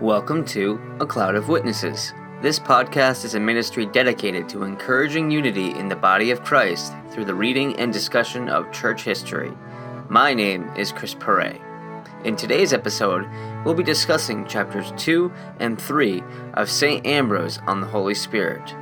Welcome to A Cloud of Witnesses. This podcast is a ministry dedicated to encouraging unity in the body of Christ through the reading and discussion of church history. My name is Chris Perret. In today's episode, we'll be discussing chapters 2 and 3 of St. Ambrose on the Holy Spirit.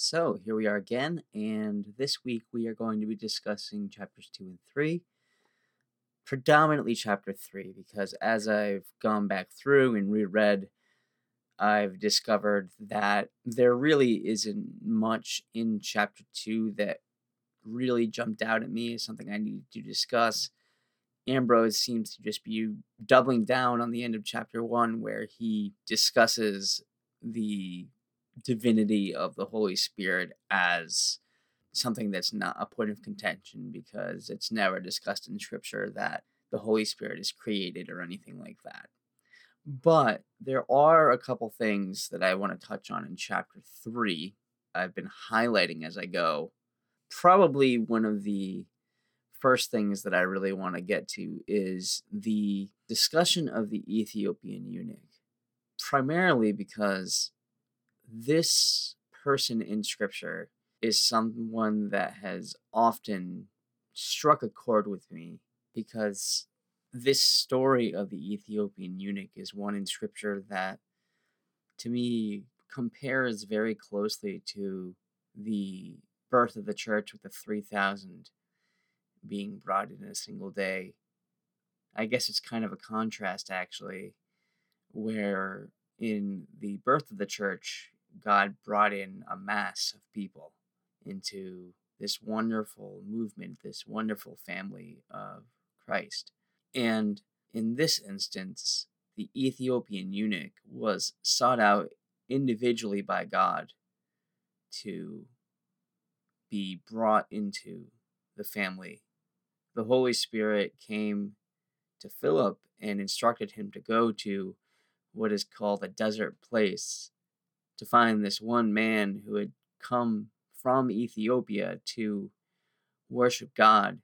So, here we are again, and this week we are going to be discussing chapters 2 and 3. Predominantly chapter 3, because as I've gone back through and reread, I've discovered that there really isn't much in chapter 2 that really jumped out at me as something I needed to discuss. Ambrose seems to just be doubling down on the end of chapter 1, where he discusses the divinity of the Holy Spirit as something that's not a point of contention because it's never discussed in Scripture that the Holy Spirit is created or anything like that. But there are a couple things that I want to touch on in chapter 3. I've been highlighting as I go. Probably one of the first things that I really want to get to is the discussion of the Ethiopian eunuch. Primarily because this person in scripture is someone that has often struck a chord with me because this story of the Ethiopian eunuch is one in scripture that to me compares very closely to the birth of the church with the 3000 being brought in a single day. I guess it's kind of a contrast actually where in the birth of the church God brought in a mass of people into this wonderful movement, this wonderful family of Christ. And in this instance, the Ethiopian eunuch was sought out individually by God to be brought into the family. The Holy Spirit came to Philip and instructed him to go to what is called a desert place to find this one man who had come from Ethiopia to worship God.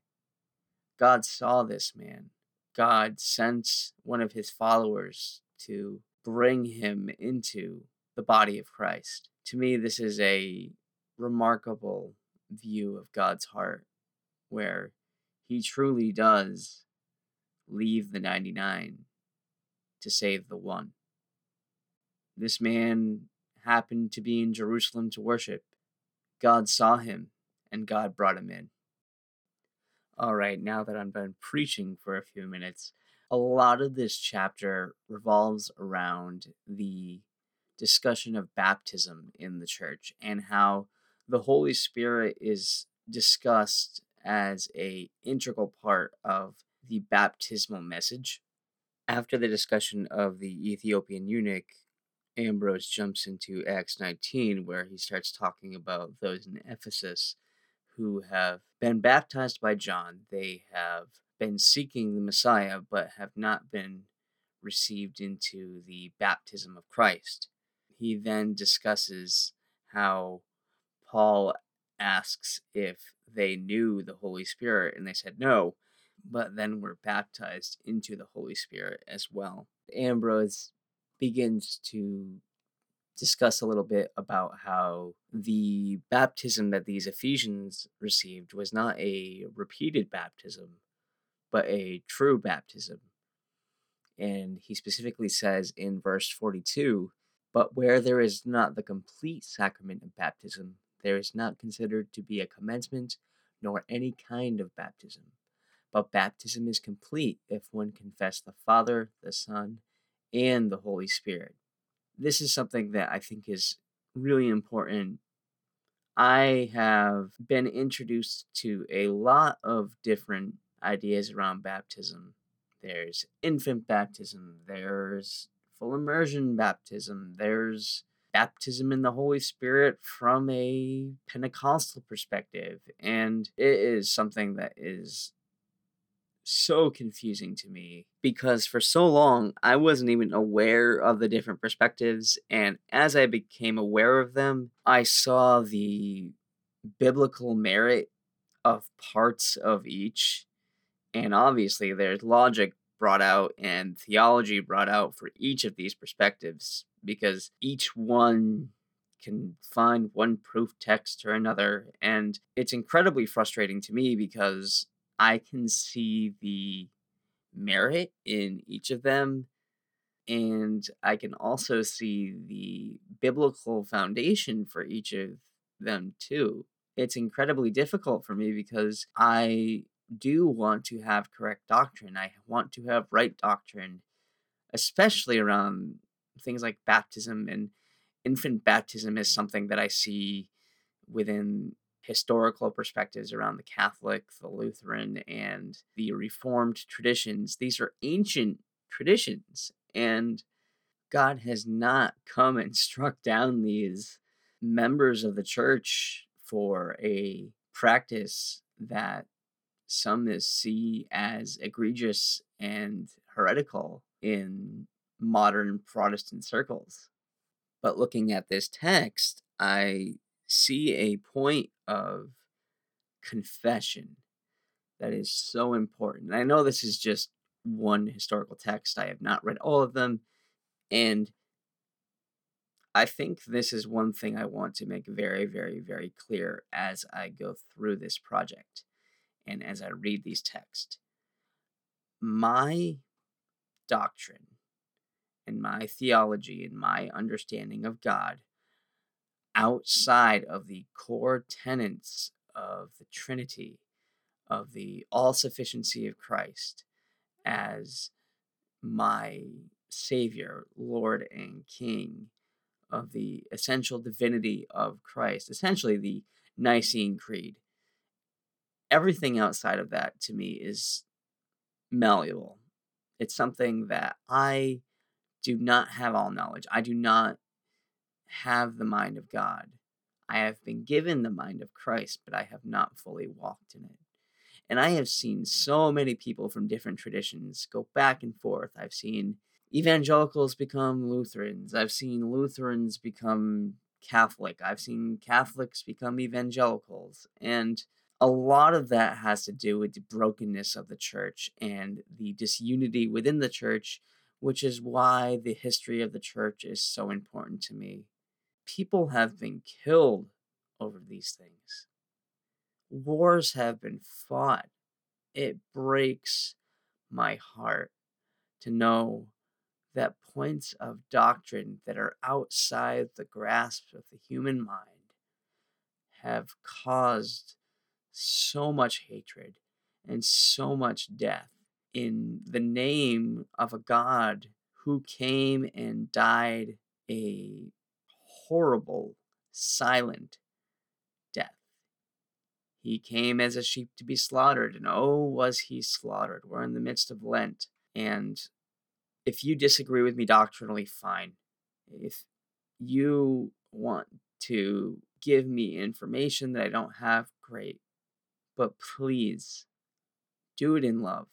God saw this man. God sent one of his followers to bring him into the body of Christ. To me, this is a remarkable view of God's heart where he truly does leave the 99 to save the one. This man happened to be in Jerusalem to worship. God saw him, and God brought him in. All right, now that I'm done preaching for a few minutes, a lot of this chapter revolves around the discussion of baptism in the church and how the Holy Spirit is discussed as a integral part of the baptismal message. After the discussion of the Ethiopian eunuch, Ambrose jumps into Acts 19, where he starts talking about those in Ephesus who have been baptized by John. They have been seeking the Messiah, but have not been received into the baptism of Christ. He then discusses how Paul asks if they knew the Holy Spirit, and they said no, but then were baptized into the Holy Spirit as well. Ambrose begins to discuss a little bit about how the baptism that these Ephesians received was not a repeated baptism, but a true baptism. And he specifically says in verse 42 But where there is not the complete sacrament of baptism, there is not considered to be a commencement nor any kind of baptism. But baptism is complete if one confess the Father, the Son, and the Holy Spirit. This is something that I think is really important. I have been introduced to a lot of different ideas around baptism. There's infant baptism, there's full immersion baptism, there's baptism in the Holy Spirit from a Pentecostal perspective. And it is something that is so confusing to me because for so long I wasn't even aware of the different perspectives. And as I became aware of them, I saw the biblical merit of parts of each. And obviously, there's logic brought out and theology brought out for each of these perspectives because each one can find one proof text or another. And it's incredibly frustrating to me because I can see the merit in each of them. And I can also see the biblical foundation for each of them too. It's incredibly difficult for me because I do want to have correct doctrine. I want to have right doctrine, especially around things like baptism and infant baptism is something that I see within historical perspectives around the Catholic, the Lutheran, and the Reformed traditions. These are ancient traditions, and God has not come and struck down these members of the church for a practice that some see as egregious and heretical in modern Protestant circles. But looking at this text, I see a point of confession that is so important. And I know this is just one historical text. I have not read all of them. And I think this is one thing I want to make very, very, very clear as I go through this project and as I read these texts. My doctrine and my theology and my understanding of God outside of the core tenets of the Trinity, of the all sufficiency of Christ as my Savior, Lord, and King, of the essential divinity of Christ, essentially the Nicene Creed. Everything outside of that to me is malleable. It's something that I do not have all knowledge. I do not have the mind of God. I have been given the mind of Christ, but I have not fully walked in it. And I have seen so many people from different traditions go back and forth. I've seen evangelicals become Lutherans. I've seen Lutherans become Catholic. I've seen Catholics become evangelicals. And a lot of that has to do with the brokenness of the church and the disunity within the church, which is why the history of the church is so important to me people have been killed over these things. Wars have been fought. It breaks my heart to know that points of doctrine that are outside the grasp of the human mind have caused so much hatred and so much death in the name of a God who came and died a horrible, silent death. He came as a sheep to be slaughtered, and oh, was he slaughtered. We're in the midst of Lent, and if you disagree with me doctrinally, fine. If you want to give me information that I don't have, great. But please do it in love.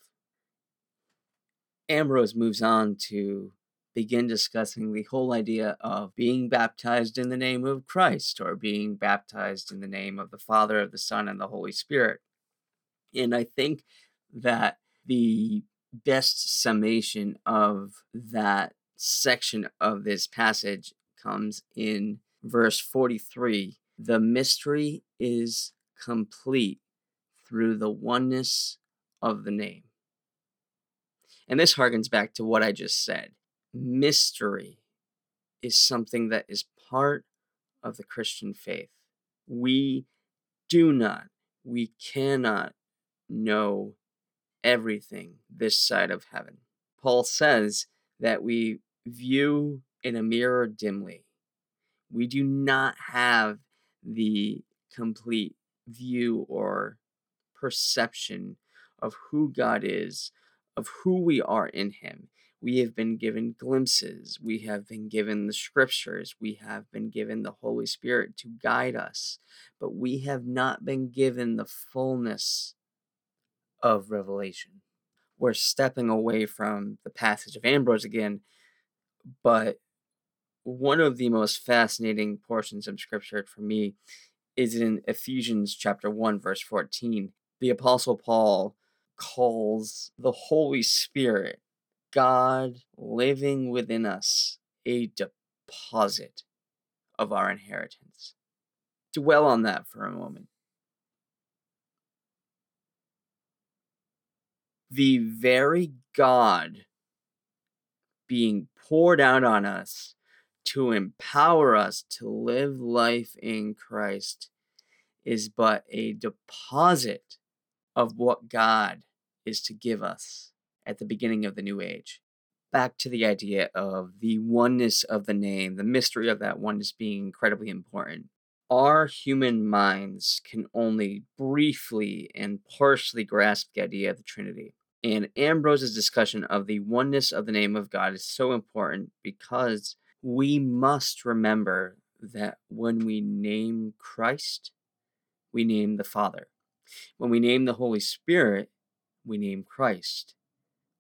Ambrose moves on to begin discussing the whole idea of being baptized in the name of Christ or being baptized in the name of the Father, of the Son, and the Holy Spirit. And I think that the best summation of that section of this passage comes in verse 43 the mystery is complete through the oneness of the name. And this harkens back to what I just said mystery is something that is part of the Christian faith. We do not, we cannot know everything this side of heaven. Paul says that we view in a mirror dimly. We do not have the complete view or perception of who God is, of who we are in Him. We have been given glimpses. We have been given the scriptures. We have been given the Holy Spirit to guide us. But we have not been given the fullness of revelation. we're stepping away from the passage of Ambrose again, but one of the most fascinating portions of scripture for me is in Ephesians chapter 1 verse 14. The apostle Paul calls the Holy Spirit God living within us a deposit of our inheritance. Dwell on that for a moment. The very God being poured out on us to empower us to live life in Christ is but a deposit of what God is to give us at the beginning of the new age. Back to the idea of the oneness of the name, the mystery of that oneness being incredibly important. Our human minds can only briefly and partially grasp the idea of the Trinity. And Ambrose's discussion of the oneness of the name of God is so important because we must remember that when we name Christ, we name the Father. When we name the Holy Spirit, we name Christ.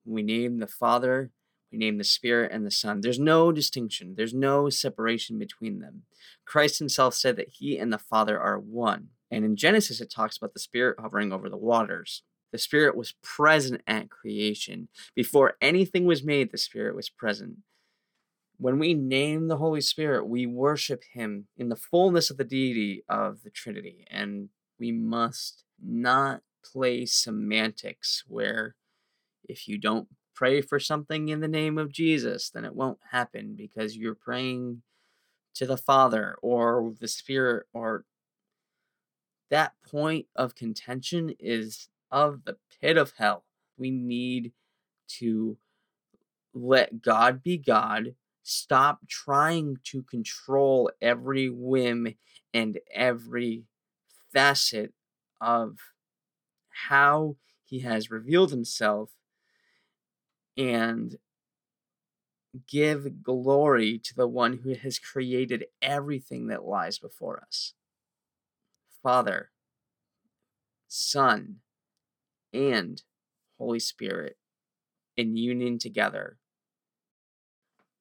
We name the Father, we name the Spirit and the Son. There's no distinction, there's no separation between them. Christ himself said that he and the Father are one. And in Genesis, it talks about the Spirit hovering over the waters. The Spirit was present at creation. Before anything was made, the Spirit was present. When we name the Holy Spirit, we worship Him in the fullness of the deity of the Trinity. And we must not play semantics where if you don't pray for something in the name of Jesus, then it won't happen because you're praying to the Father or the Spirit or that point of contention is of the pit of hell. We need to let God be God, stop trying to control every whim and every facet of how he has revealed himself and give glory to the one who has created everything that lies before us. Father, Son, and Holy Spirit in union together.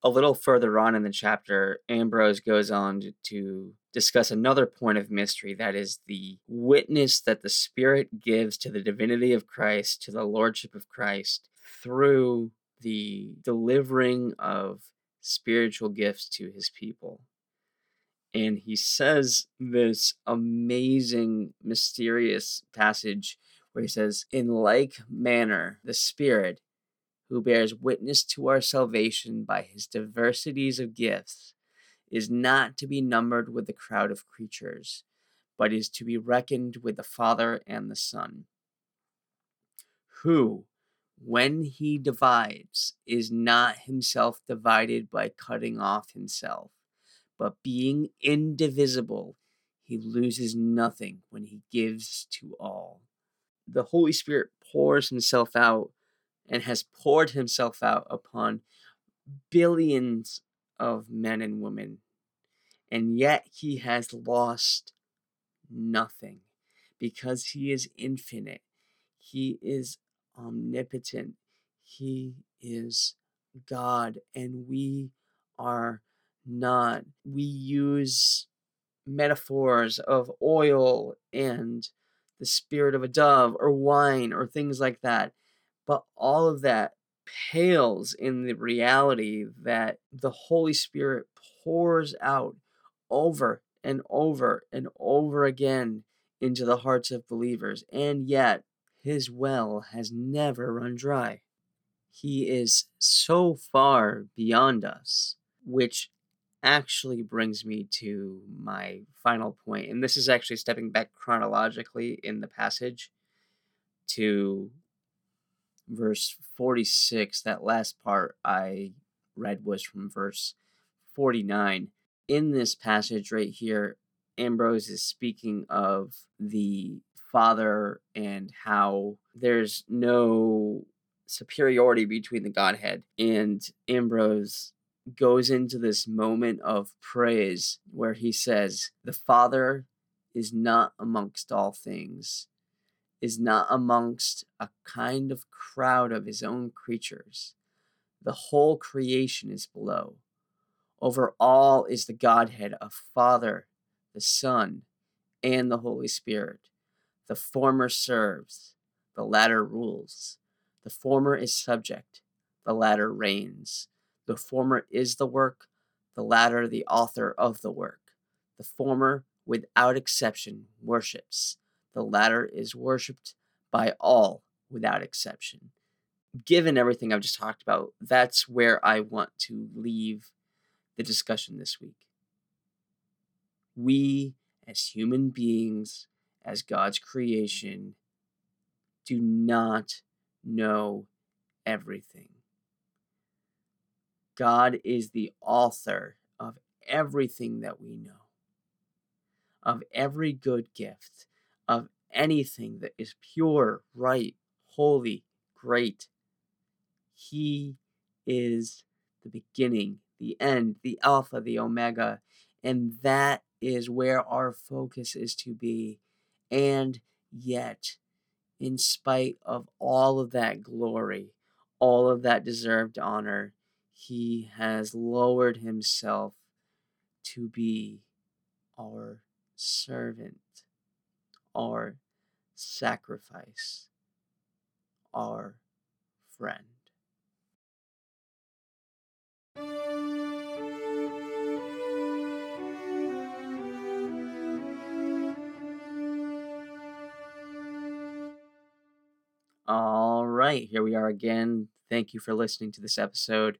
A little further on in the chapter, Ambrose goes on to discuss another point of mystery that is the witness that the Spirit gives to the divinity of Christ, to the Lordship of Christ, through the delivering of spiritual gifts to his people. And he says this amazing, mysterious passage where he says, In like manner, the Spirit, who bears witness to our salvation by his diversities of gifts, is not to be numbered with the crowd of creatures, but is to be reckoned with the Father and the Son, who, when he divides, is not himself divided by cutting off himself, but being indivisible, he loses nothing when he gives to all. The Holy Spirit pours himself out and has poured himself out upon billions of men and women, and yet he has lost nothing because he is infinite. He is omnipotent. He is God, and we are not. We use metaphors of oil and the spirit of a dove or wine or things like that. But all of that pales in the reality that the Holy Spirit pours out over and over and over again into the hearts of believers. And yet, his well has never run dry. He is so far beyond us, which actually brings me to my final point. And this is actually stepping back chronologically in the passage to verse 46. That last part I read was from verse 49. In this passage right here, Ambrose is speaking of the Father and how there's no superiority between the Godhead. And Ambrose goes into this moment of praise where he says, The Father is not amongst all things, is not amongst a kind of crowd of his own creatures. The whole creation is below. Over all is the Godhead of Father, the Son, and the Holy Spirit. The former serves, the latter rules. The former is subject, the latter reigns. The former is the work, the latter the author of the work. The former, without exception, worships. The latter is worshipped by all without exception. Given everything I've just talked about, that's where I want to leave the discussion this week. We, as human beings, as God's creation, do not know everything. God is the author of everything that we know, of every good gift, of anything that is pure, right, holy, great. He is the beginning, the end, the Alpha, the Omega. And that is where our focus is to be. And yet, in spite of all of that glory, all of that deserved honor, he has lowered himself to be our servant, our sacrifice, our friend. All right, here we are again. Thank you for listening to this episode.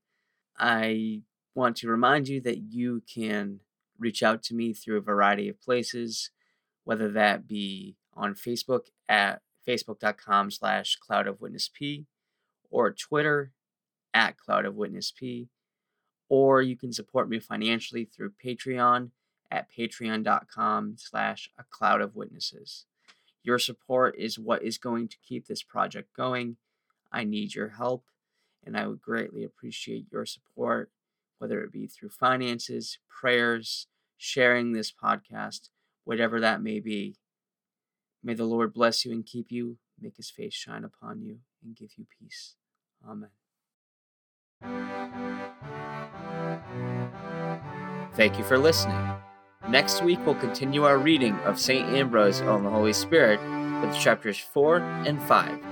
I want to remind you that you can reach out to me through a variety of places, whether that be on Facebook at facebook.com slash cloud of witness p or Twitter at cloud of witness p, or you can support me financially through Patreon at patreon.com slash a cloud of witnesses. Your support is what is going to keep this project going. I need your help and I would greatly appreciate your support, whether it be through finances, prayers, sharing this podcast, whatever that may be. May the Lord bless you and keep you, make his face shine upon you, and give you peace. Amen. Thank you for listening. Next week, we'll continue our reading of St. Ambrose on the Holy Spirit with chapters 4 and 5.